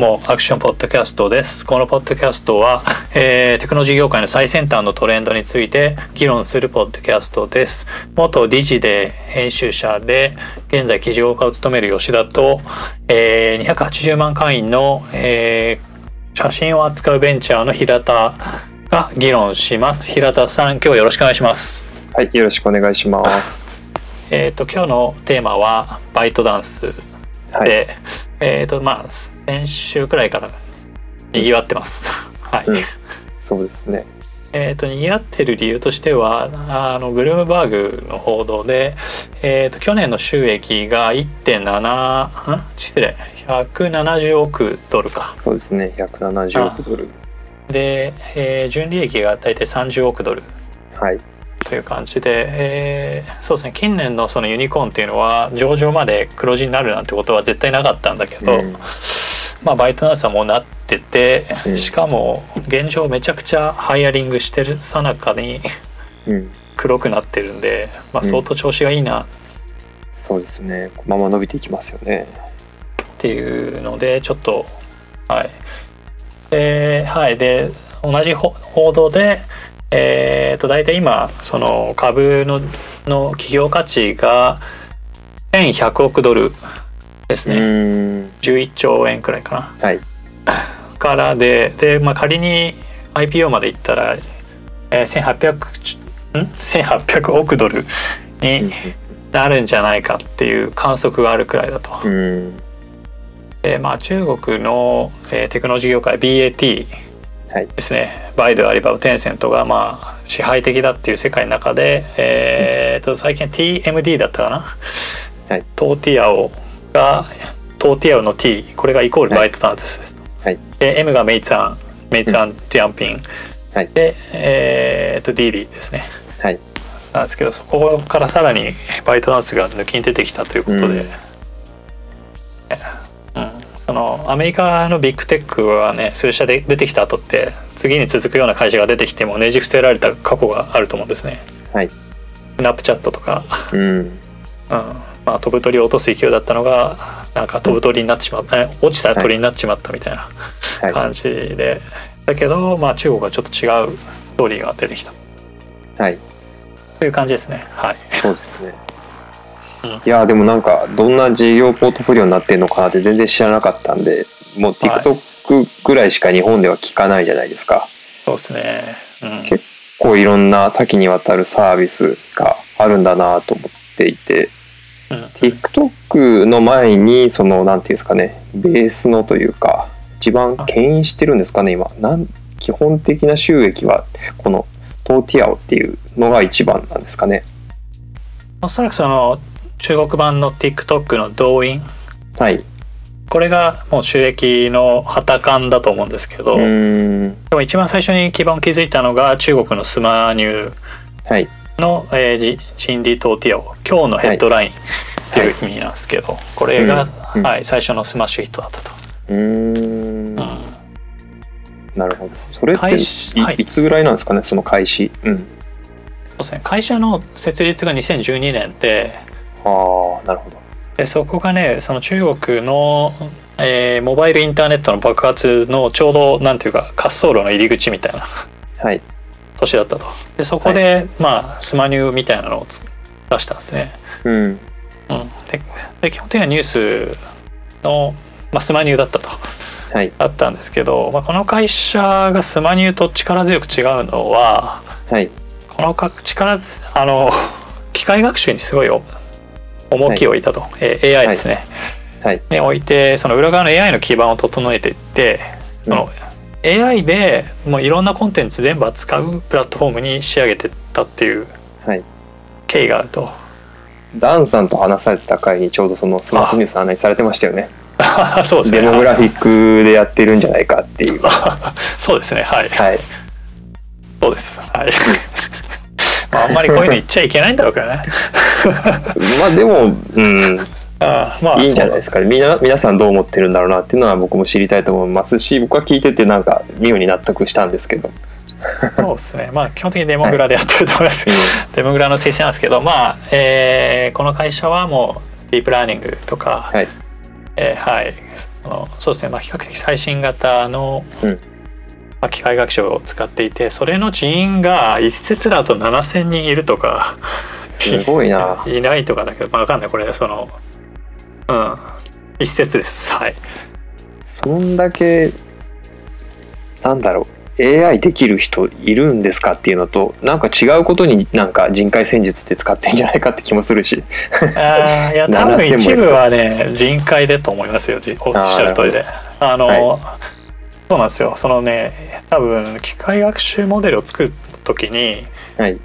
もアクションポッドキャストです。このポッドキャストは、えーテクノロジー業界の最先端のトレンドについて議論するポッドキャストです。元理事で編集者で現在記事業家を務める吉田と、えー280万会員の、えー写真を扱うベンチャーの平田が議論します。平田さん今日はよろしくお願いします。はい、よろしくお願いします。えっ、と今日のテーマはバイトダンスで、はい、えっ、とまあ先週くらいから賑わってます。はい。うんそうですね。えっと賑わってる理由としてはあのブルームバーグの報道で、えっと去年の収益が1.7ん失礼170億ドルかそうですね。170億ドル。で、えー純利益が大体30億ドルはい、という感じで、えーそうですね近年のそのユニコーンっていうのは上場まで黒字になるなんてことは絶対なかったんだけど、うんまあバイトナースはもうなってて、うん。しかも現状めちゃくちゃハイアリングしてるさなかにうん、黒くなってるんで、まあ、うん。相当調子がいいな。そうですね。このまま伸びていきますよね。っていうのでちょっとはい。ではい。で同じほ報道でえー、と大体今その株のの企業価値が1100億ドルですうね、ーん、11兆円くらいかはい、なからでで、まあ、仮に IPO までいったら、えー、1800ん？1800億ドルになるんじゃないかっていう観測があるくらいだと。うん、でまあ、中国の、えーテクノロジー業界 BAT はい。ですね、バイドアリババテンセントがまあ支配的だっていう世界の中で、えーと最近 TMD だったかな、はい。トーティアオがトーティアオの T これがイコールバイトダンスです、はい。で M がメイツァンメイツァンジャンピン、はい。で、えーと DD ですね。はい、なんですけどそこからさらにバイトダンスが抜きに出てきたということで、うん。うん。そのアメリカのビッグテックはね数社で出てきた後って次に続くような会社が出てきてもねじ伏せられた過去があると思うんですね。はい、スナップチャットとか、うん、うんまあ、飛ぶ鳥を落とす勢いだったのがなんか飛ぶ鳥になってしまった、え落ちた鳥になっちまったみたいなはい、感じで、だけど、まあ、中国はちょっと違うストーリーが出てきた。はい、という感じですね。はい。そうですね。うん。いやでもなんかどんな事業ポートフォリオになってるのかなって全然知らなかったんでもう TikTok ぐらいしか日本では聞かないじゃないですか、そうですね。うん。結こういろんな多岐にわたるサービスがあるんだなと思っていて。うん TikTok の前にそのなんていうんですかねベースのというか一番牽引してるんですかね今。なん基本的な収益はこのトーティアオっていうのが一番なんですかね。おそらくその中国版の TikTok の動員。はい。これがもう収益の基幹だと思うんですけど、でも一番最初に基盤を築いたのが中国のスマニュー。はいの、えー、今日头条今日のヘッドラインっていう意味なんですけど、これが、うんうん。はい、最初のスマッシュヒットだったと。うーん。うん。なるほど。それってはい。い、つぐらいなんですかね？その開始。うん。そうですね、会社の設立が2012年でああなるほど。でそこがねその中国の、えーモバイルインターネットの爆発のちょうどなんていうか滑走路の入り口みたいな。はい年だったと。でそこで、まあスマニューみたいなのをつ出したんですね、うん。うん、でで基本的にはニュースの、まあ、スマニューだったと。はい。だったんですけど、まあ、この会社がスマニューと力強く違うのははい。このか力あの 機械学習にすごいお重きを置いたと、えー AI ですね、はい。に置いてその裏側の AI の基盤を整えていってその AI でもういろんなコンテンツ全部扱うプラットフォームに仕上げてったっていうはい。経緯があると。ダンさんと話されてた回にちょうどそのスマートニュースの話されてましたよね。そうですね。デモグラフィックでやってるんじゃないかっていう。は そうですね。はい、い。そうです。はい。まああんまりこういうの言っちゃいけないんだろうけどね。まあでもうんあーまあいいんじゃないですか。ねみんな皆さんどう思ってるんだろうなっていうのは僕も知りたいと思いますし僕は聞いててなんか妙に納得したんですけど、そうですね。まあ基本的にデモグラでやってると思います、う デモグラの推薦なんですけどまあ、えーこの会社はもうディープラーニングとか、はい。えーはい。そうですね、まあ、比較的最新型の、うん。まあ、機械学習を使っていてそれの人員が一説だと7,000人いるとかすごいな。いないとかだけど、まあ、分かんない。これそのうん。一説です。はい。そんだけ、なんだろう、AI できる人いるんですかっていうのと、なんか違うことになんか人海戦術って使ってんじゃないかって気もするし。あー いや多分7000も一部はね人海でと思いますよじおっしゃる通りで。あの、はそうなんですよ。そのね多分機械学習モデルを作る時にはい。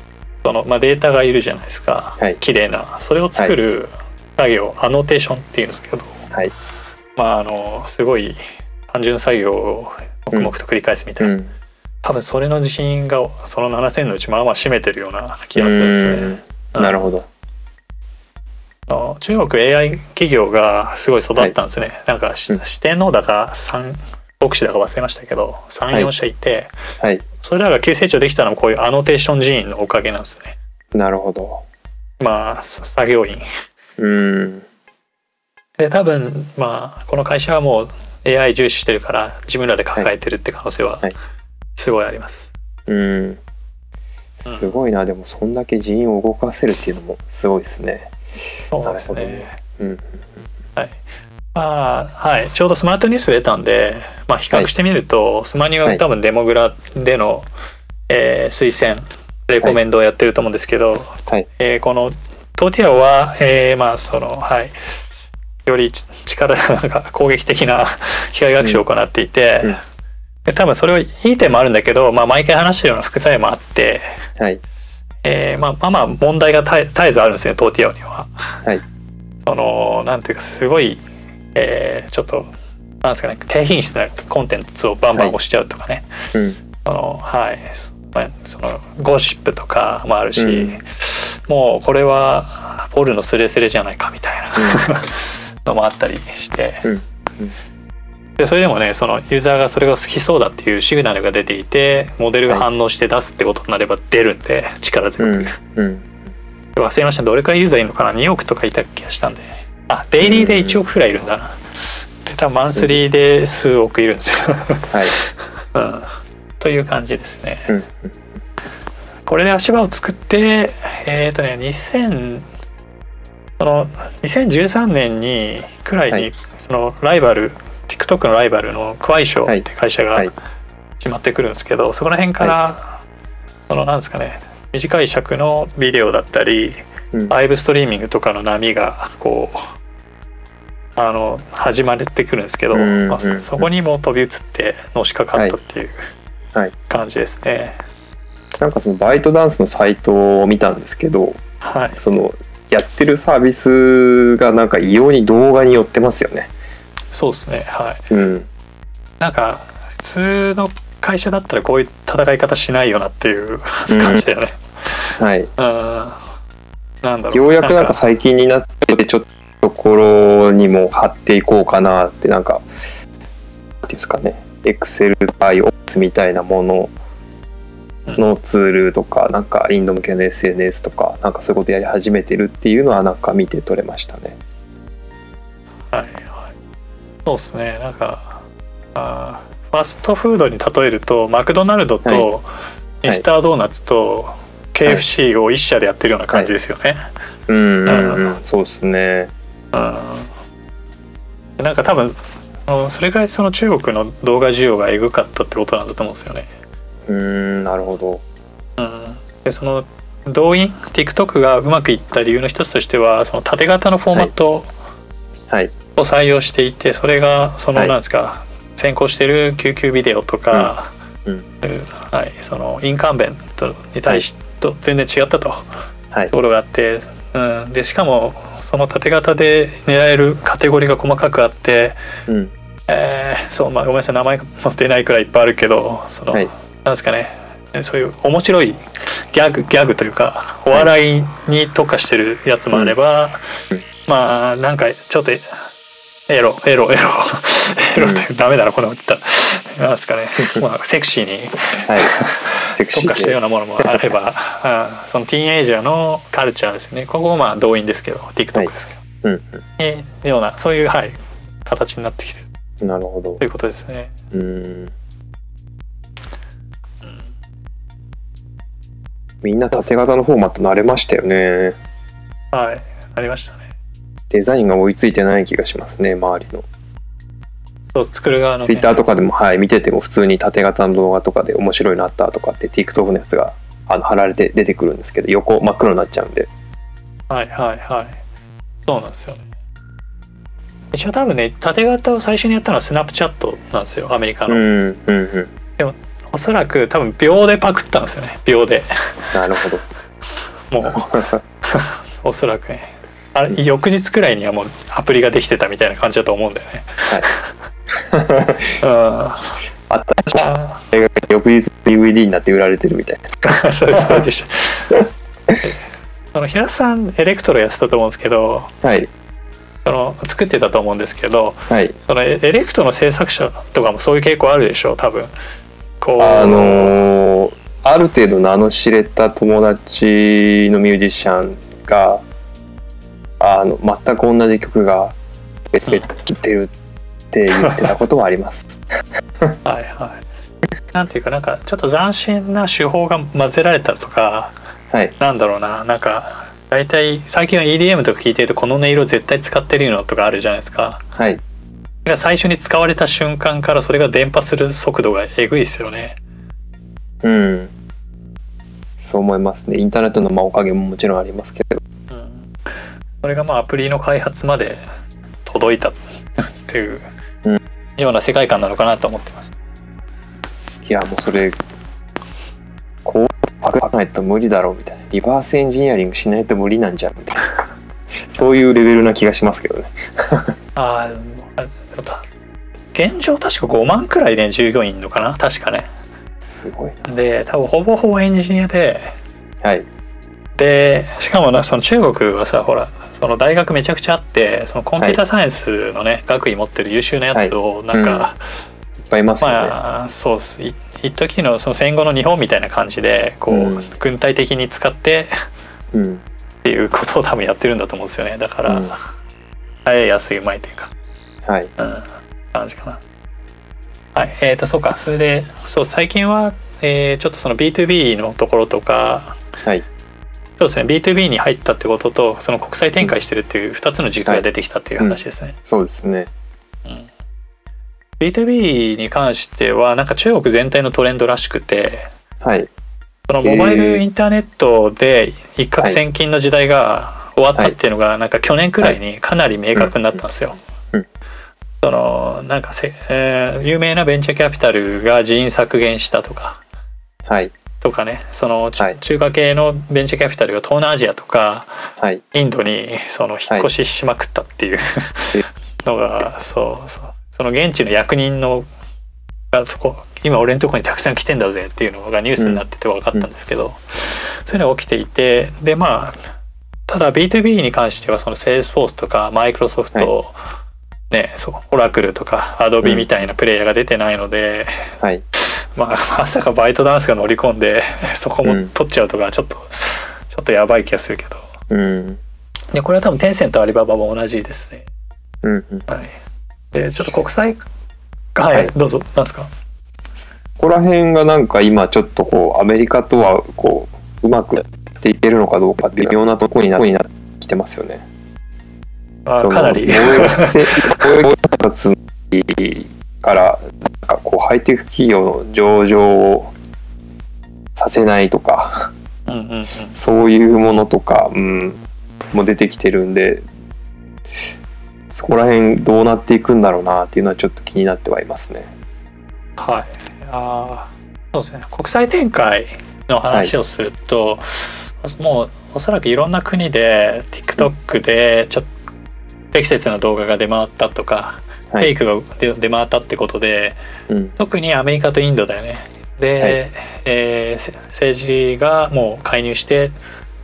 その、まあ、データがいるじゃないですか、はい。綺麗な。それを作る作業、アノテーションっていうんですけどはい。まああのすごい単純作業を黙々と繰り返すみたいな、うん。多分それの自信がその7000のうちまあまあ占めてるような気がするんですね。うんなるほど。中国 AI 企業がすごい育ったんですね、なんかしうん四天王だか三国士だか忘れましたけどはい34社いて、はい。それらが急成長できたのもこういうアノテーション人員のおかげなんですねなるほど。まあ作業員うん。で多分まあこの会社はもう AI 重視してるから自分らで抱えてるって可能性ははいすごいあります、うん。すごいな。でも、そんだけ人員を動かせるっていうのもすごいですね。そうですなるねうん。まあはいちょうどスマートニュース出たんで、まあ、比較してみると、スマニは多分デモグラでの、えー推薦レコメンドをやってると思うんですけど、はい。えーこのトーティアオは、えーまあそのはいよりち力 が攻撃的な 機械学習を行っていて、うんで多分それはいい点もあるんだけど、まあ、毎回話してるような副作用もあって、はい。えーまあ、まあまあ問題が絶え絶えずあるんですねトーティアオには。はい。そのなんていうかすごい、えーちょっとなんですかね低品質なコンテンツをバンバン押しちゃうとかね、うん。そのはいまあそのゴシップとかもあるし、うんもうこれはポルノスレスレじゃないかみたいな のもあったりして、うん。でそれでもねそのユーザーがそれが好きそうだっていうシグナルが出ていてモデルが反応して出すってことになれば出るんで、力強く、うん。うん。忘れました。どれくらいユーザーいるのかな？2億とかいた気がしたんで。あデイリーで1億くらいいるんだな。で多分マンスリーで数億いるんですよ、はい。うん、という感じですね。うん。これで足場を作ってえっ、とね2000その2013年にくらいに、はい。そのライバル TikTok のライバルのクワイショーって会社がはい。始まってくるんですけど、そこら辺から、そのなんですかね短い尺のビデオだったりうん。ライブストリーミングとかの波がこうあの始まってくるんですけど、うんまあ、そそこにも飛び移ってのしかかったっていうはい。感じですね。なんかそのバイトダンスのサイトを見たんですけど、はい、そのやってるサービスがなんか異様に動画に寄ってますよね。そうですねはいうん。なんか普通の会社だったらこういう戦い方しないよなっていう感じだよね。はい。うん、なんだろうようやくなんか最近になってちょっところにも貼っていこうかなってなんかなんていうんですかね Excel 対 Office みたいなもののツールとかなんかインド向けの SNS とかなんかそういうことやり始めてるっていうのはなんか見て取れましたね。はいはい、そうですねなんかあーファストフードに例えるとマクドナルドといミスタードーナツと KFC を一社でやってるような感じですよね。うんうんうんそうですね。うん、なんか多分それぐらいその中国の動画需要がエグかったってことなんだと思うんですよね。うーんなるほど。うん、でその動員 TikTok がうまくいった理由の一つとしてはその縦型のフォーマットはい。を採用していてそれがそのはい。なんですか、先行してる救急ビデオとか、うん。はい、そのインカンベントに対してと全然違ったとはい。ところがあって、うん、でしかもその縦型で狙えるカテゴリーが細かくあって、うん。えーそうまあごめんなさい。名前が載ってないくらいいっぱいあるけどその、はいなんですかね。そういう面白いギャグギャグというかお笑いに特化してるやつもあれば、うんまあなんかちょっとエロエロエロエロという、ダメだなこんなこと言ったら。なんですかね、まあ、セクシーにはい。特化したようーなものもあれば あそのティーンエイジャーのカルチャーですね。ここもまあ動員ですけど TikTok ですけど、で。うんうん。えーようなそういうはい形になってきてる。なるほど。ということですね。うんみんな縦型のフォーマット慣れましたよねはい、ありましたね。デザインが追いついてない気がしますね周りのそう、作る側の、ね。ツイッターとかでも、はい、見てても普通に縦型の動画とかで面白いのあったとかって TikTok のやつがあの貼られて出てくるんですけど横真っ黒になっちゃうんではいはいはい。そうなんですよね。一応多分ね、縦型を最初にやったのはスナップチャットなんですよ、アメリカの。うんうんうんおそらく多分秒でパクったんですよね、秒で。なるほどもう、おそらくね。あれ翌日くらいにはもうアプリができてたみたいな感じだと思うんだよね。うん。あ新しい映画が翌日 DVD になって売られてるみたいなー そうですそうでした。その平田さんエレクトロやってたと思うんですけどはいその作ってたと思うんですけどはいそのエエレクトの制作者とかもそういう傾向あるでしょう多分あのーある程度名の知れた友達のミュージシャンがあの全く同じ曲が別でてるって言ってたことはあります。はいはい。なんていうかなんかちょっと斬新な手法が混ぜられたとかはい。なんだろうな。なんか大体最近は EDM とか聞いてるとこの音色絶対使ってるのとかあるじゃないですか。はい。が最初に使われた瞬間からそれが伝播する速度がえぐいですよね。うん。そう思いますね。インターネットのまあおかげももちろんありますけど。うん。それがまあアプリの開発まで届いたっていううん。ような世界観なのかなと思ってます。いやもうそれこうパクパクないと無理だろうみたいな。リバースエンジニアリングしないと無理なんじゃんみたいなそういうレベルな気がしますけどね。ああ現状確か5万くらいね従業員いるのかな？確かね。すごい。で多分ほぼほぼエンジニアで。なはい。でしかもなその中国はさほらその大学めちゃくちゃあってそのコンピューターサイエンスのね、学位持ってる優秀なやつをなんか、いっぱいいますよね、まあそうっす。い一時のその戦後の日本みたいな感じでこう、うん。軍隊的に使ってうんっていうことを多分やってるんだと思うんですよね。だから、うん。早い安いうまいというか。はい。うん。感じかな。はい。えー、とそうか。それでそう最近は、えーちょっとその B2B のところとかはい。そうですね。B2B に入ったってこととその国際展開してるっていう2つの軸が出てきたっていう話ですね、そうですね。B2B に関してはなんか中国全体のトレンドらしくてはいそのモバイルインターネットで一攫千金の時代が終わったっていうのがなんか去年くらいにかなり明確になったんですよ。そのなんかせ、えー有名なベンチャーキャピタルが人員削減したとか。はい。とかね。その、ちはい。中華系のベンチャーキャピタルが東南アジアとかはい。インドにその引っ越ししまくったっていう、のがそうそう。その現地の役人のがそこ今俺のとこにたくさん来てんだぜっていうのがニュースになってて分かったんですけど、そういうのが起きていてでまあただ B2B に関してはそのセールスフォースとかマイクロソフト、ね、そうオラクルとかアドビみたいなプレイヤーが出てないので、はい。まあまさかバイトダンスが乗り込んで そこも取っちゃうとかちょっと、ちょっとやばい気がするけど。うん。でこれは多分テンセントアリババも同じですね。うんうん。はい、でちょっと国際はい、はいどうぞなんですか？ここら辺がなんか今ちょっとこうアメリカとはこううまくやっていけるのかどうか微妙なところになってきてますよね。あかなり防衛せ防衛活からなんかこうハイテク企業の上場をさせないとかうんうんうんそういうものとか、うん、も出てきてるんでそこら辺どうなっていくんだろうなっていうのはちょっと気になってはいますね。はいあーそうですね。国際展開の話をすると、もうおそらくいろんな国で TikTok でちょっと不適切な動画が出回ったとか、はい。フェイクが出出回ったってことでうん。特にアメリカとインドだよね。で、はい。えーせ政治がもう介入して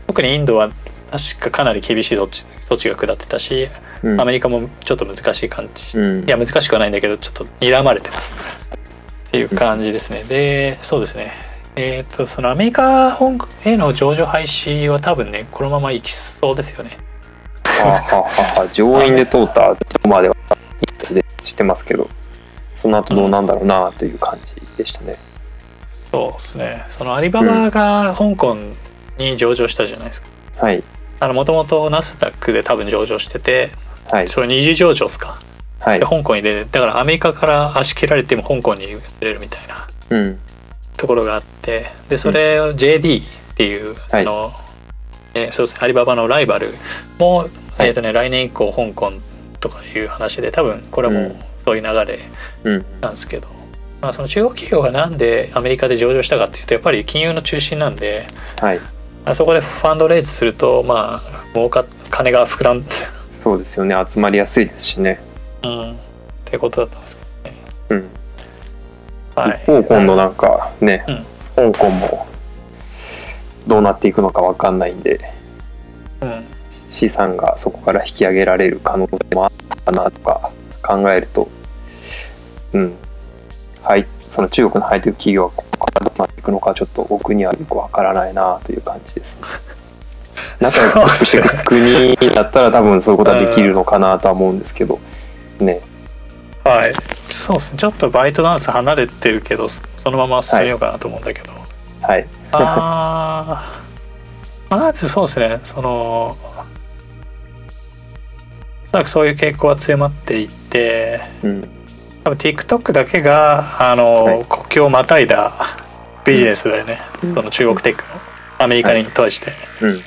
特にインドは確かかなり厳しい措置措置が下ってたしうん。アメリカもちょっと難しい感じ、うん。いや難しくはないんだけどちょっと睨まれてますっていう感じですね。でそうですね。えっ、とそのアメリカ本への上場廃止は多分ねこのままいきそうですよね。はあはあはあ。上院で通ったってまではニュースで知ってますけどその後どうなんだろうなという感じでしたね。そうですね。そのアリババが香港に上場したじゃないですか、はい。あのもともとナスダックで多分上場しててはい。それ二次上場ですかはいで。香港に出てだからアメリカから足切られても香港に移れるみたいなうんところがあってでそれを JD っていう、はいあのえーそうですねアリババのライバルも、はいえーとね、来年以降香港とかいう話で多分これはもううんそういう流れうんなんですけど、まあ、その中国企業がなんでアメリカで上場したかっていうとやっぱり金融の中心なんではい。あそこでファンドレイズするとまあ儲か金が膨らんそうですよね。集まりやすいですしね。うんってことだったんですけどね。うん。はい、一方今度なんかね、香港もどうなっていくのかわかんないんでうん資産がそこから引き上げられる可能性もあったなとか考えるとうんはいその中国のハイテク企業はここからどうなっていくのかちょっと僕にはよくわからないなという感じですね。仲良くしていく国だったら多分そういうことはできるのかなとは思うんですけどね。はい、そうですね。ちょっとバイトダンス離れてるけどそのまま進めようかなと思うんだけど、はい。あー。まずそうですね。そのおそらくそういう傾向は強まっていってうん。多分 TikTok だけがあの、はい。国境をまたいだビジネスだよね、うん。その中国テックのアメリカに対して、うん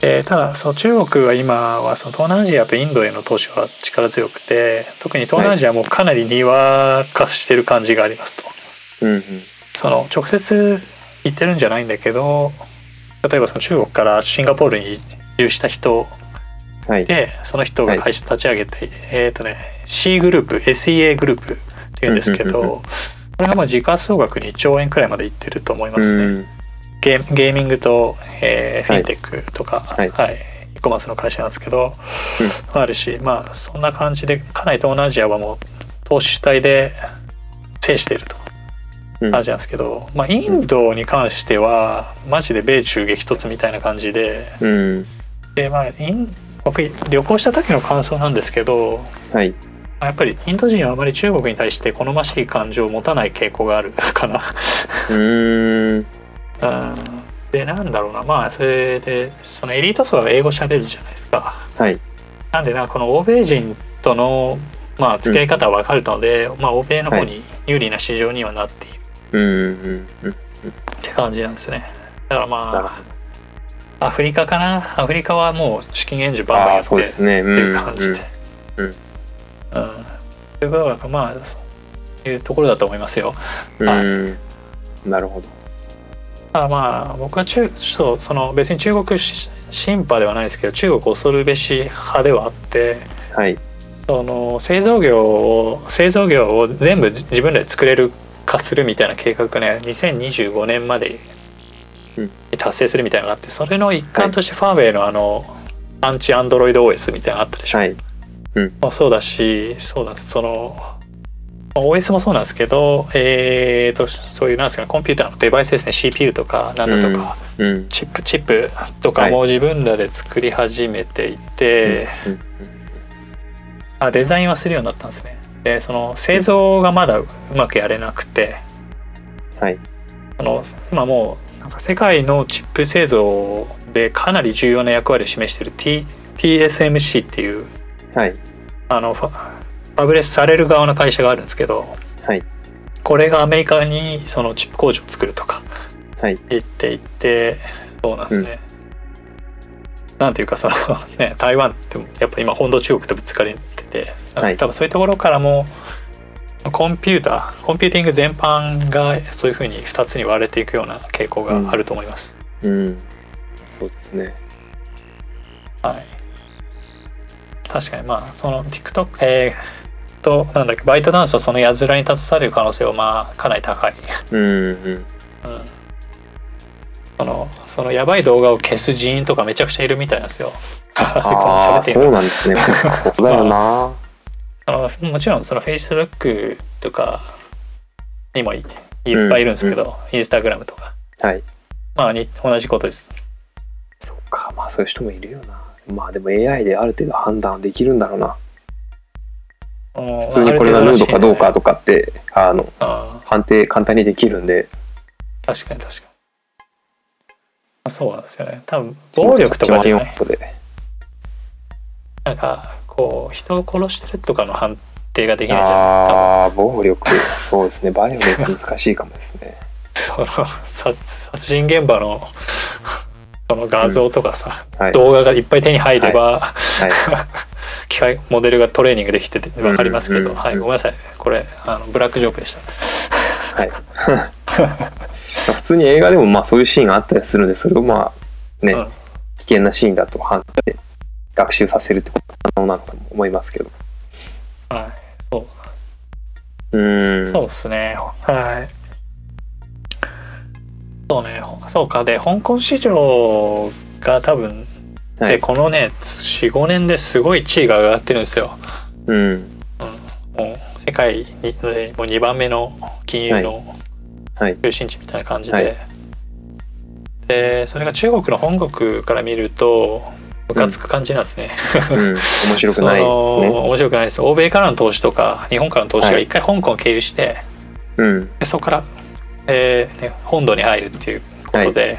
でただその中国は今はその東南アジアとインドへの投資は力強くて特に東南アジアもかなり庭化してる感じがありますと、うんうんその直接言ってるんじゃないんだけど例えばその中国からシンガポールに移住した人はい。でその人が会社立ち上げて、えっ、とね C グループ SEA グループっていうんですけどこれがまあ時価総額に1兆円くらいまでいってると思いますね。うんゲーゲーミングと、えーフはい。ィンテックとか、はい。はい。イコマースの会社なんですけど、あるしまあそんな感じでかなり東南アジアはもう投資主体で制しているとうん。感じなんですけど、まあ、インドに関してはマジで米中激突みたいな感じでうん。で、まあ、イン僕旅行した時の感想なんですけどはい。やっぱりインド人はあまり中国に対して好ましい感情を持たない傾向があるかな。うーんうん。でなんだろうな。まあそれでそのエリート層は英語喋るじゃないですか。はい。なんでなこの欧米人とのまあ付き合い方は分かるので、まあ欧米の方に有利な市場にはなっている。うんうんうんって感じなんですね。だからまあアフリカかな？アフリカはもう資金援助バンバってっていう感じで。うんうん。ということがまあいうところだと思いますよ。うんうん。なるほど。ただまあ僕は中そうその別に中国しシンパではないですけど中国恐るべし派ではあってはい。その製造業を製造業を全部自分で作れる化するみたいな計画がね2025年まで達成するみたいなのがあってそれの一環としてファーウェイのあのアンチアンドロイド OS みたいなのあったでしょ、はい。まあそうだしそうなんですそのまあ OS もそうなんですけどえー、とそういうなんですかねコンピューターのデバイスですね CPU とかなんだとか、うんチップチップとかも自分らで作り始めていて、うんあデザインはするようになったんですね。でその製造がまだうまくやれなくてはい。その今もうなんか世界のチップ製造でかなり重要な役割を示している T TSMC っていうはい。あのファファブレスされる側の会社があるんですけどはい。これがアメリカにそのチップ工場を作るとかはい。言っていてそうなんですね、なんていうかその ね台湾ってやっぱ今本土中国とぶつかりてて、はい。多分そういうところからもコンピューターコンピューティング全般がそういうふうに2つに割れていくような傾向があると思います、うん。そうですね。はい。確かにまあその TikTok えー、となんだっけバイトダンスはその矢面に立たされる可能性はまあかなり高い。うんうん。うん。そのそのやばい動画を消す人員とかめちゃくちゃいるみたいなんですよ。ああそうなんですね。そうだよな。あのもちろんその Facebook とかにもいいっぱいいるんですけど、インスタグラムとか。はい。まあに同じことです。そっか。まあそういう人もいるよな。まあでも AI である程度判断できるんだろうな普普通にこれがヌードかどうかとかってあのあ判定簡単にできるんで。ー確かに確かに。あそうなんですよね。多分暴力とかじゃない。なんかこう人を殺してるとかの判定ができないじゃない。ああ暴力。そうですね。バイオレンス難しいかもですね。その殺殺人現場の その画像とかさ、はい。動画がいっぱい手に入れば、はい機械モデルがトレーニングできてて分かりますけど、はいごめんなさい。これあのブラックジョークでした。はい。普通に映画でもまあそういうシーンがあったりするんでそれをまあね、うん。危険なシーンだと判断で学習させるってことが可能なのかも思いますけど。はいそう。うーん。そうですね。はい。そうね。そうか。で香港市場が多分はい。でこのね45年ですごい地位が上がってるんですよ。うん。もう世界にでもう2番目の金融のはい。中心地みたいな感じで、はい。でそれが中国の本国から見るとムカつく感じなんですね。うん。面白くないですね。面白くないです。欧米からの投資とか日本からの投資がはい。一回香港を経由して、うん。でそこから、えーね、本土に入るっていうことで、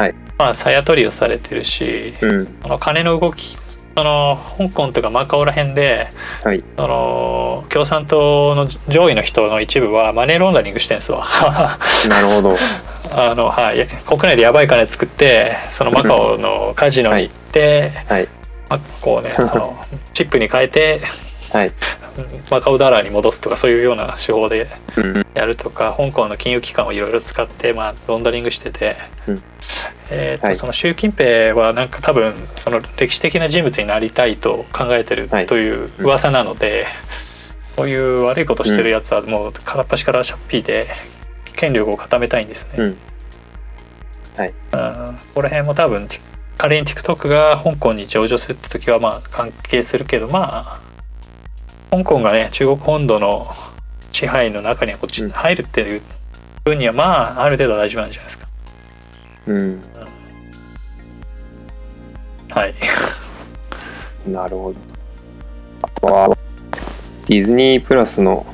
はい。はいまあさや取りをされてるし、うん。その金の動きその香港とかマカオら辺ではい。その共産党の上位の人の一部はマネーロンダリングしてるんですわ。なるほど。あのはい、国内でやばい金作ってそのマカオのカジノに行って、はい。まあ、こうねそのチップに変えてはい。マカオダラーに戻すとかそういうような手法でうん。やるとか香港の金融機関をいろいろ使って、まあ、ロンダリングしてて、うん。えーとはい。その習近平はなんか多分その歴史的な人物になりたいと考えてるはい。という噂なので、そういう悪いことしてるやつはもう片っ端からシャッピーで権力を固めたいんですね。うん。うん。ここら辺も多分仮に TikTok が香港に上場するって時はまあ関係するけどまあ香港がね中国本土の支配の中にはこっちに入るっていう分にはまあある程度大丈夫なんじゃないですか。うん。はい。なるほど。あとはディズニープラスの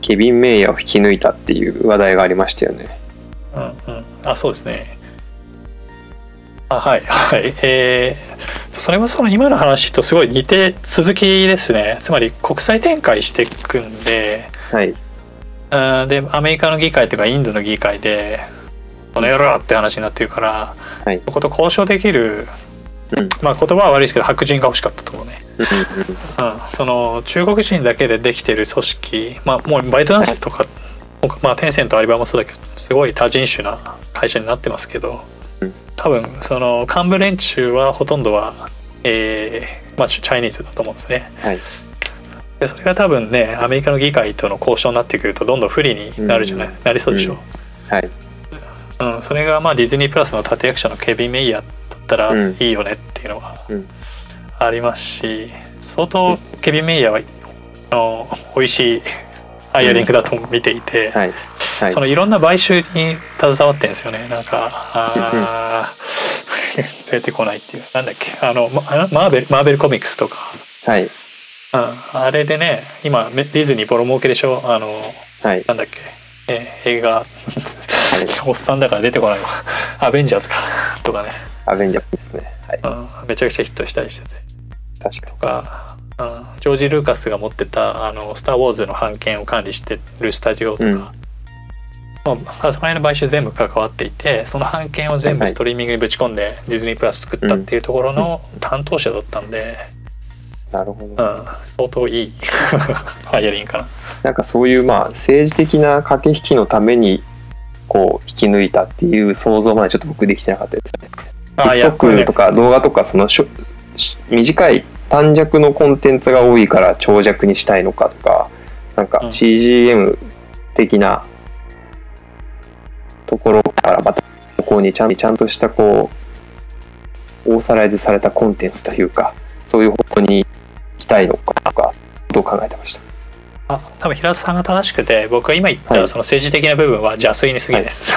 ケビン・メイヤーを引き抜いたっていう話題がありましたよね。うんうん。あそうですねあはいはい。えー、それもその今の話とすごい似て続きですね。つまり国際展開していくんではい。うんでアメリカの議会とかインドの議会でこの野郎って話になってるから、はい。そこと交渉できるうん。まあ言葉は悪いですけど白人が欲しかったと思うね、うんうん、その中国人だけでできてる組織まあもうバイトダンスとか、まあテンセントアリババもそうだけどすごい多人種な会社になってますけどうん多分その幹部連中はほとんどは、えーまあ、チャイニーズだと思うんですね。はい。でそれが多分ねアメリカの議会との交渉になってくるとどんどん不利になるじゃない、うん。なりそうでしょ、はい。うんそれがまあディズニープラスの立役者のケビン・メイヤーだったらうん。いいよねっていうのがうん。ありますし相当ケビン・メイヤーはあの美味しいハイアリングだと見ていて、はい。はい。そのいろんな買収に携わってるんですよね。なんかあー出てこないっていう。なんだっけ。あのまマーベルマーベルコミックスとか、はい。うん、あれでね今ディズニーボロ儲けでしょ。あのはい。なんだっけ、えー映画。はい。おっさんだから出てこないわ。アベンジャーズか。とかね、アベンジャーズですね。はい。うん、めちゃくちゃヒットしたりしてて。確かとか、うん、ジョージ・ルーカスが持ってた「あのスター・ウォーズ」の版権を管理してるスタジオとか、うん。まあ、そこら辺の買収全部関わっていてその版権を全部はいストリーミングにぶち込んでディズニープラス作ったっていうところの担当者だったんで、になるほうん、ど相当いい ハイアリンかな。なんかそういうまあ政治的な駆け引きのためにこう引き抜いたっていう想像までちょっと僕できてなかったですね。TikTok ねとか動画とかそのしょし短い短尺のコンテンツが多いから長尺にしたいのかとかなんかうん。CGM 的なところからまたここにちゃんちゃんとしたこうオーサライズされたコンテンツというかそういう方向に行きたいのかとかどう考えてました？あ多分平田さんが正しくて僕が今言っはい。たその政治的な部分は邪推に過ぎです。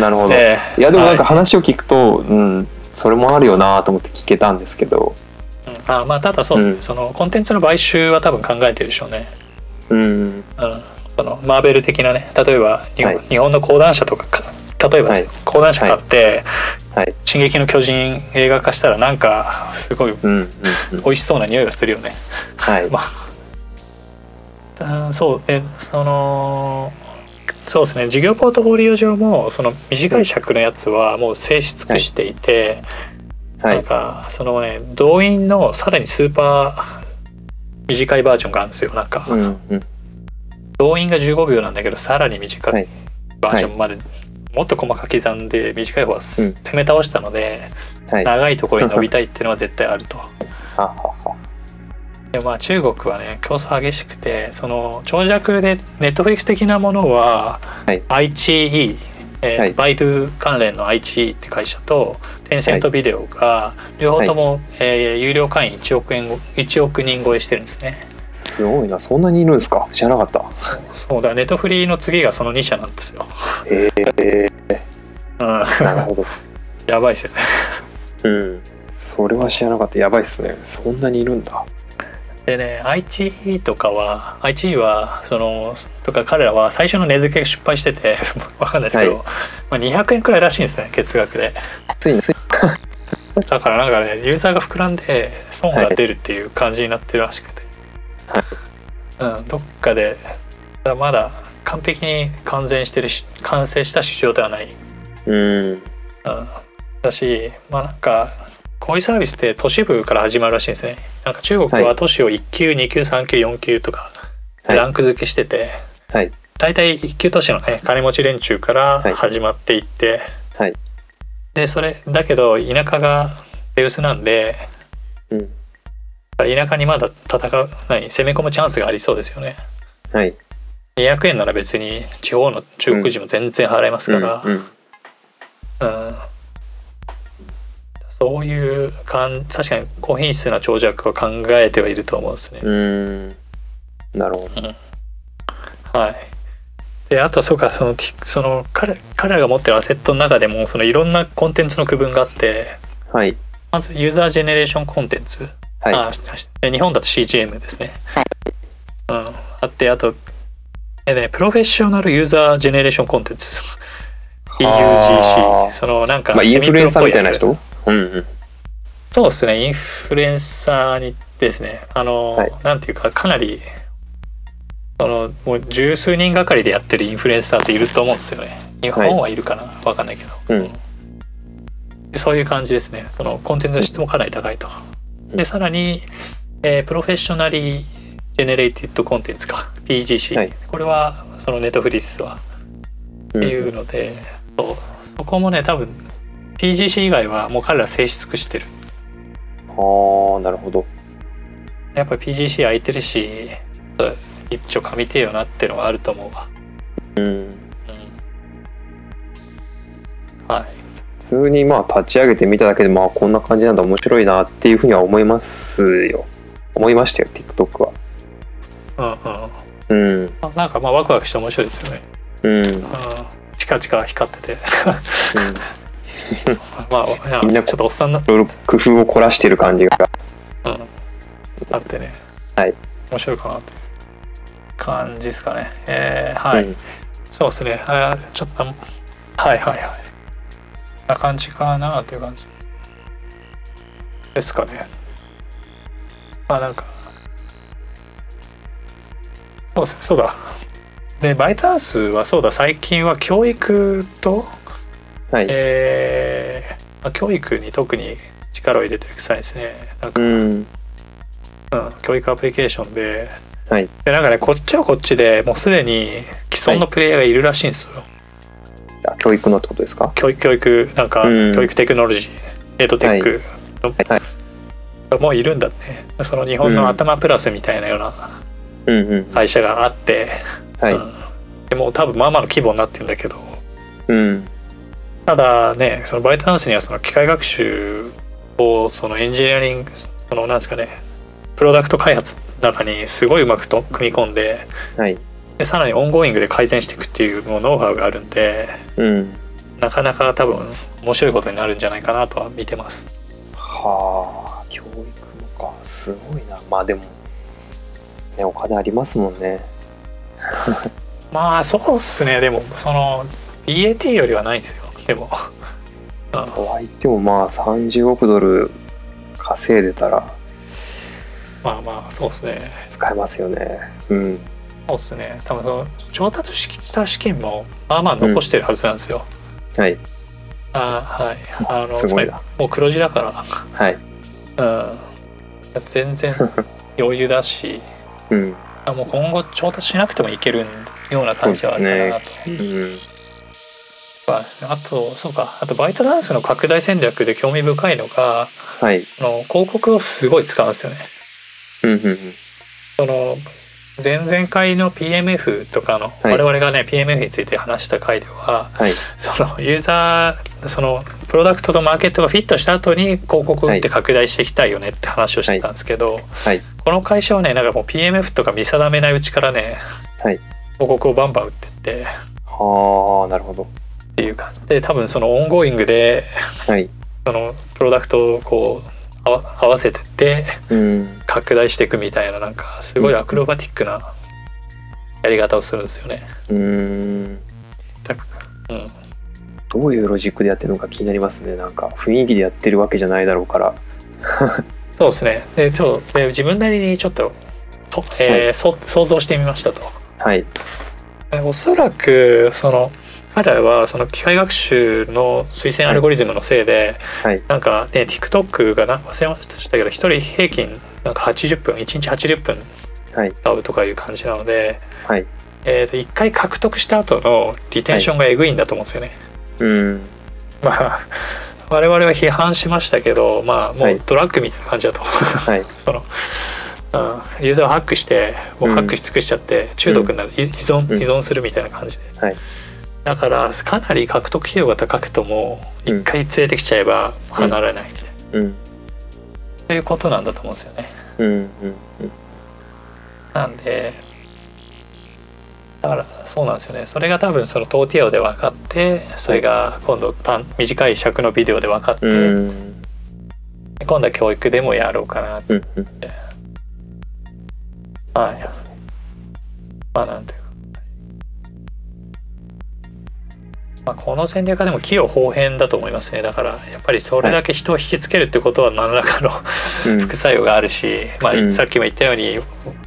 なるほど、でいやでもなんかは話を聞くと、うんそれもあるよなと思って聞けたんですけど、うん。あまあただそう、うん。そのコンテンツの買収は多分考えてるでしょうね。うん。うん、そのマーベル的なね例えば日本,、はい。日本の講談社とかか例えば、はい。講談社買ってはい「進撃の巨人」映画化したらなんかすごいうんうんうん。美味しそうな匂いがするよね。はい。まあ、あそう。でそのそうですね。事業ポートフォリオ上もその短い尺のやつはもう静止尽くしていて、なんはいかそのね動員のさらにスーパー短いバージョンがあるんですよなんか、うんうん。動員が15秒なんだけどさらに短はい。いバージョンまで、もっと細かく刻んで短い方はうん。攻め倒したので、はい。は長いところに伸びたいっていうのは絶対あると。ははでまあ中国はね競争激しくてその長尺でネットフリックス的なものは、はい。iQIYI、えーはい。バイドゥ関連の iQIYI って会社とテンセントビデオが両方とも、えー有料会員1億円ご1億人超えしてるんですね。すごいなそんなにいるんですか？知らなかった。そうだネットフリーの次がその2社なんですよ。へえうん、なるほど。やばいですよね。うん。それは知らなかった。やばいっすね。そんなにいるんだでね iQIYI とかは iQIYI はそのとか彼らは最初の値付けが失敗してて わかんないですけど、はい。まあ、200円くらいらしいんですね月額で。ついにだからなんかねユーザーが膨らんで損が出るっていう感じになってるらしくて、うん、どっかでまだ完璧に完全してるし完成した市場ではない、うん。うん、だしまあなんかこういうサービスって都市部から始まるらしいんですねなんか中国ははい。都市を1級2級3級4級とかはい。ランク付けしてて、はい。大体1級都市のね金持ち連中からはい。始まっていって、はい。でそれだけど田舎が手薄なんでうん。田舎にまだ戦う何攻め込むチャンスがありそうですよね。はい。200円なら別に地方の中国人も全然払えますから、うん。うんそういうかん確かに高品質な長尺は考えてはいると思うんですね、うん。なるほど。はい。であとそうかそのその彼彼らが持ってるアセットの中でもそのいろんなコンテンツの区分があってはい。まずユーザージェネレーションコンテンツ。はい。あで日本だと CGM ですね、うん、あってあとえねプロフェッショナルユーザージェネレーションコンテンツ。あ。PUGC ー。そのなんかまあインフルエンサーみたいな人？うんうん。そうですねインフルエンサーにですねあの、はい。なんていうかかなりそのもう十数人がかりでやってるインフルエンサーっていると思うんですよね。日本はいるかな、わかんないけど、うん。でそういう感じですね。そのコンテンツの質もかなり高いと。でさらに、えー Professionally Generated Content か。PGC、はい。これはそのネットフリックスは。うん。っていうので、そう。そこもね多分 PGC 以外はもう彼ら制し尽くしてる。ああなるほど。やっぱり PGC 空いてるし一丁噛みてえよなっていうのはあると思うわ、うん。うん、はい。普通にまあ立ち上げてみただけでまあこんな感じなんだ面白いなっていうふうには思いますよ。思いましたよ TikTok は。うんうん。うん。あなんかまあワクワクして面白いですよね、うん、うん、うん、チカチカ光ってて まあみんなちょっとおっさんな、いろいろ工夫を凝らしてる感じが。うん、あってね。はい。面白いかなって感じですかね。えー、はい、うん。そうですね。あーちょっとはいはいはい。な感じかなという感じ。ですかね。まあなんか。そうですね。そうだ。でバイトハウスはそうだ。最近は教育とはい、えーまあ、教育に特に力を入れてる臭いですね。なんか、うん。うん、教育アプリケーションで。はい。でなんかねこっちはこっちでもうすでに既存のプレイヤーがいるらしいんですよ、あ教育のってことですか？教育教育なんかうん。教育テクノロジー、エイドテックはい。のもういるんだってその日本の頭プラスみたいなようなうんうん。会社があって、はい。うん。でもう多分まあまあの規模になってるんだけど。うんただねそのバイトダンスにはその機械学習をそのエンジニアリングそのなんですかねプロダクト開発の中にすごいうまくと組み込んではい。でさらに ongoing で改善していくっていうもうノウハウがあるんでうん。なかなか多分面白いことになるんじゃないかなとは見てます。はあ教育もか。すごいな。まあでもねお金ありますもんね。まあそうっすね。でもその BAT よりはないんですよでも、うん、とはいってもまあ30億ドル稼いでたらまあまあそうっすね。使えますよね。うん。そうっすね。多分その調達した資金もまあまあ残してるはずなんですよ、はい。あはい。あのすごいな。もう黒字だから。はい。うん。全然 余裕だし。うん。あもう今後調達しなくてもいけるような感じはあるかなと、うんまああとそうかあとバイトダンスの拡大戦略で興味深いのがはい。あの広告をすごい使うんですよね。うんうんうん。その前々回の PMF とかの、はい。我々がね PMF について話した回でははい。そのユーザーそのプロダクトとマーケットがフィットした後に広告を打って拡大していきたいよねって話をしてたんですけど、はい。この会社はねなんかもう PMF とか見定めないうちからね、はい。広告をバンバン打ってって。はあなるほどっていう感じで多分その ongoing ではい。そのプロダクトをこう合わせてってうん。拡大していくみたいななんかすごいアクロバティックなやり方をするんですよね。うーんうん。どういうロジックでやってるのか気になりますね。なんか雰囲気でやってるわけじゃないだろうから。そうですね。で、ちょっとで自分なりにちょっと、そえーそ想像してみましたと。はい。でおそらくその彼らはその機械学習の推薦アルゴリズムのせいで、はい。なんかね TikTok がな忘れましたけど一人平均なんか80分1日80分はい。使うとかいう感じなので、はい。えー、と1回獲得した後のリテンションがえぐいんだと思うんですよね。うん。まあ我々は批判しましたけどまあもはい。うドラッグみたいな感じだと。はい。その、うん、ユーザーをハックしてもうハックし尽くしちゃって中毒になる、依依存うん。依存するみたいな感じで、はいだからかなり獲得費用が高くともうん。一回連れてきちゃえば離れないみたいな、うん。そういうことなんだと思うんですよね。うんうんなんでだからそうなんですよね。それが多分そのトーティアオで分かってそれが今度短短い尺のビデオで分かって、うん。うん今度は教育でもやろうかなうんうん。はい。まあなんていうか。まあこの戦略はでも器用方変だと思いますね。だからやっぱりそれだけ人を引きつけるってことは何らかのうん。副作用があるし、まうん。あさっきも言ったように、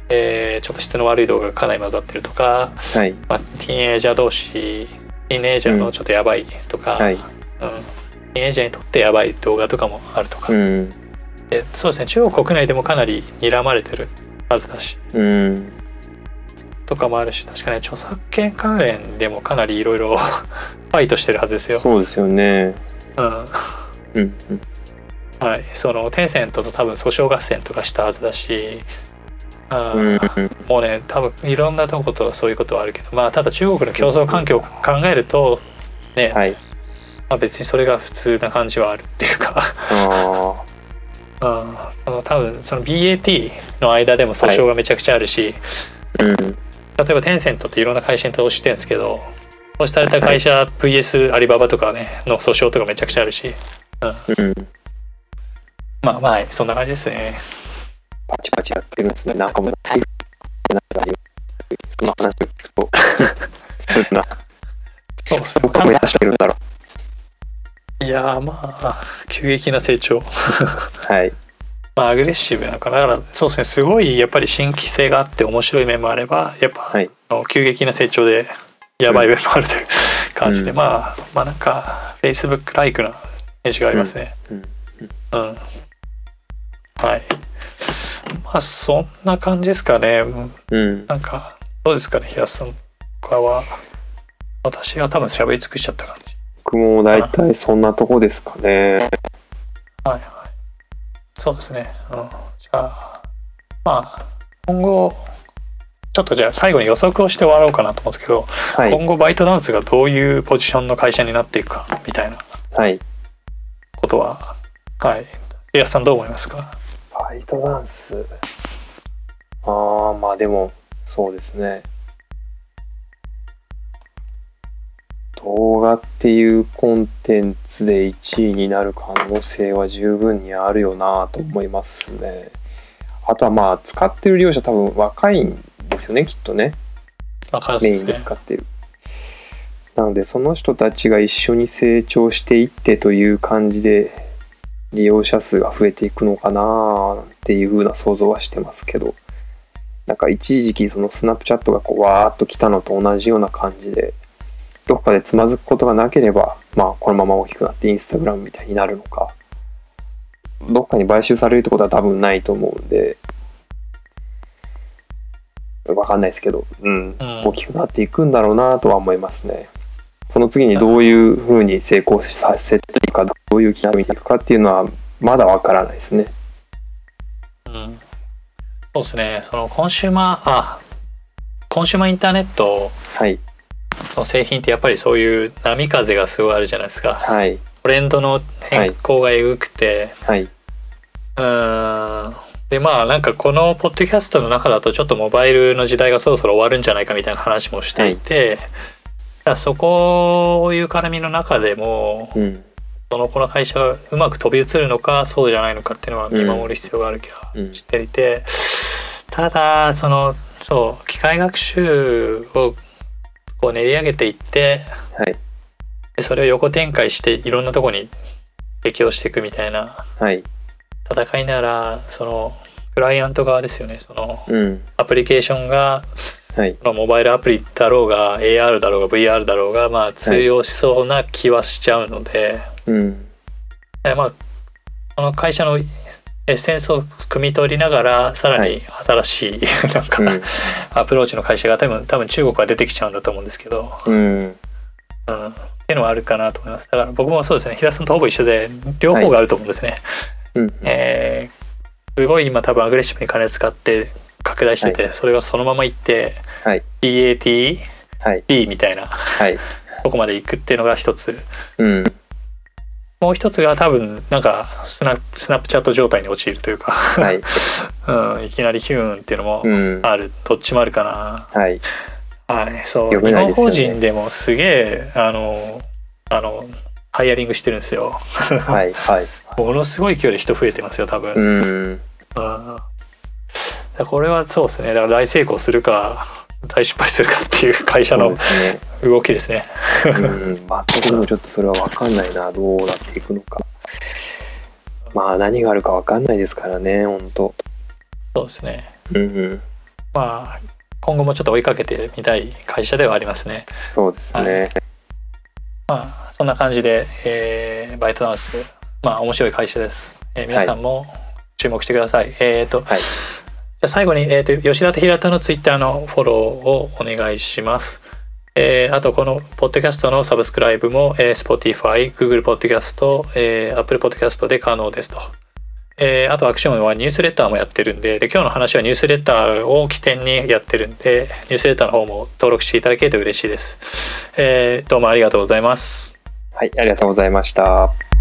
えーちょっと質の悪い動画がかなり混ざってるとか、はい。まあ、ティーンエイジャー同士、ティーンエイジャーのちょっとやばいとか、はい。うん、ティーンエイジャーにとってやばい動画とかもあるとか、うん。でそうですね。中国国内でもかなり睨まれてるはずだし。うんとかもあるし確かに著作権関連でもかなりいろいろファイトしてるはずですよ。そうですよね。うん。うんうん。はい、そのテンセントと多分訴訟合戦とかしたはずだし、あうん。ーもうね多分いろんなとことそういうことはあるけどまあただ中国の競争環境を考えるとね、はい。まあ、別にそれが普通な感じはあるっていうか。あ うん。その多分その BAT の間でも訴訟がめちゃくちゃあるし、あうん例えばテンセントっていろんな会社に投資してるんですけど投資された会社 VS アリババとかねの訴訟とかめちゃくちゃあるしうん。まあまあそんな感じですね。パチパチやってるんですね。なんかもう台風なんかその話を聞くと。普通なそうそうどこ目指してるんだろいやーまあ急激な成長。うはいまあアグレッシブなのかからそうですねすごいやっぱり新規性があって面白い面もあればやっぱ、はい。あの急激な成長でやばい面もあるという感じで、うん。まあまあなんか Facebook ライクなイメがありますね。うん。うん、はい。まあそんな感じですかね。うん。なんかどうですかね平瀬さん他は。私は多分喋り尽くしちゃった感じ。僕も大体そんなとこですかね。はいはい。そうですね。うん、じゃあ、まあ、今後、ちょっとじゃあ最後に予測をして終わろうかなと思うんですけど、はい。今後バイトダンスがどういうポジションの会社になっていくかみたいなはい。ことは、はい。平瀬さんどう思いますか？バイトダンス。ああまあでもそうですね動画っていうコンテンツで1位になる可能性は十分にあるよなと思いますね。あとはまあ使ってる利用者多分若いんですよねきっとね。若いメインでですね使ってる。なのでその人たちが一緒に成長していってという感じで利用者数が増えていくのかなっていう風な想像はしてますけど。なんか一時期そのスナップチャットがこうわーっと来たのと同じような感じでどっかでつまずくことがなければまあこのまま大きくなってインスタグラムみたいになるのか。どっかに買収されるってことは多分ないと思うんで。わかんないですけど、うん、うん。大きくなっていくんだろうなとは思いますね。この次にどういうふうに成功させていくかどういう気が見ていくかっていうのはまだわからないですね。うん、そうですね。そのコンシューマーあコンシューマーインターネットはいの製品ってやっぱりそういう波風がすごいあるじゃないですか。はい。トレンドの変更がえぐくて、はい。うーん。でまあなんかこのポッドキャストの中だとちょっとモバイルの時代がそろそろ終わるんじゃないかみたいな話もしていて、だからそこいう絡みの中でもうん。そのこの会社がうまく飛び移るのかそうじゃないのかっていうのは見守る必要がある気がうん。していて、ただそのそう機械学習をこう練り上げていってはい。でそれを横展開していろんなとこに適用していくみたいなはい。戦いならそのクライアント側ですよね。そのうん。アプリケーションがはい。まあモバイルアプリだろうが AR だろうが VR だろうがまあ通用しそうな気はしちゃうので、うん。えまあその会社のエッセンスを汲み取りながらさらに新しい、なんか、うん。アプローチの会社が多分多分中国は出てきちゃうんだと思うんですけど、うん。うん、っていうのはあるかなと思います。だから僕もそうですね。平田さんとほぼ一緒で両方があると思うんですね、うんえーすごい今多分アグレッシブに金使って拡大してて、それがそのままいってはい。DATD はい。みたいな。はい。とこまで行くっていうのが一つ。うんもう一つが多分なんかスナスナップチャット状態に陥るというか、はい。うん、いきなりヒューンっていうのもうん。ある、どっちもあるかな。はい。はいそう、読め日本法人でもすげえあのあのハイアリングしてるんですよ。はいはい。ものすごい勢いで人増えてますよ多分、ううんん。だからこれはそうですね。だから大成功するか大失敗するかっていう会社の動きですね。うん。全くでもちょっとそれは分かんないな。どうなっていくのか。まあ何があるか分かんないですからね本当そうですね。うんうん。まあ今後もちょっと追いかけてみたい会社ではありますね。そうですね。まあそんな感じで、えーバイトダンスまあ面白い会社です、えー皆さんも注目してください、えっ、とはい最後に、えー、と吉田と平田のツイッターのフォローをお願いします。えーあとこのポッドキャストのサブスクライブも、えー Spotify、Google ポッドキャスト、えー Apple ポッドキャストで可能ですと。えーあとアクションはニュースレターもやってるんでで今日の話はニュースレターを起点にやってるんでニュースレターの方も登録していただけると嬉しいです。えーどうもありがとうございます。はいありがとうございました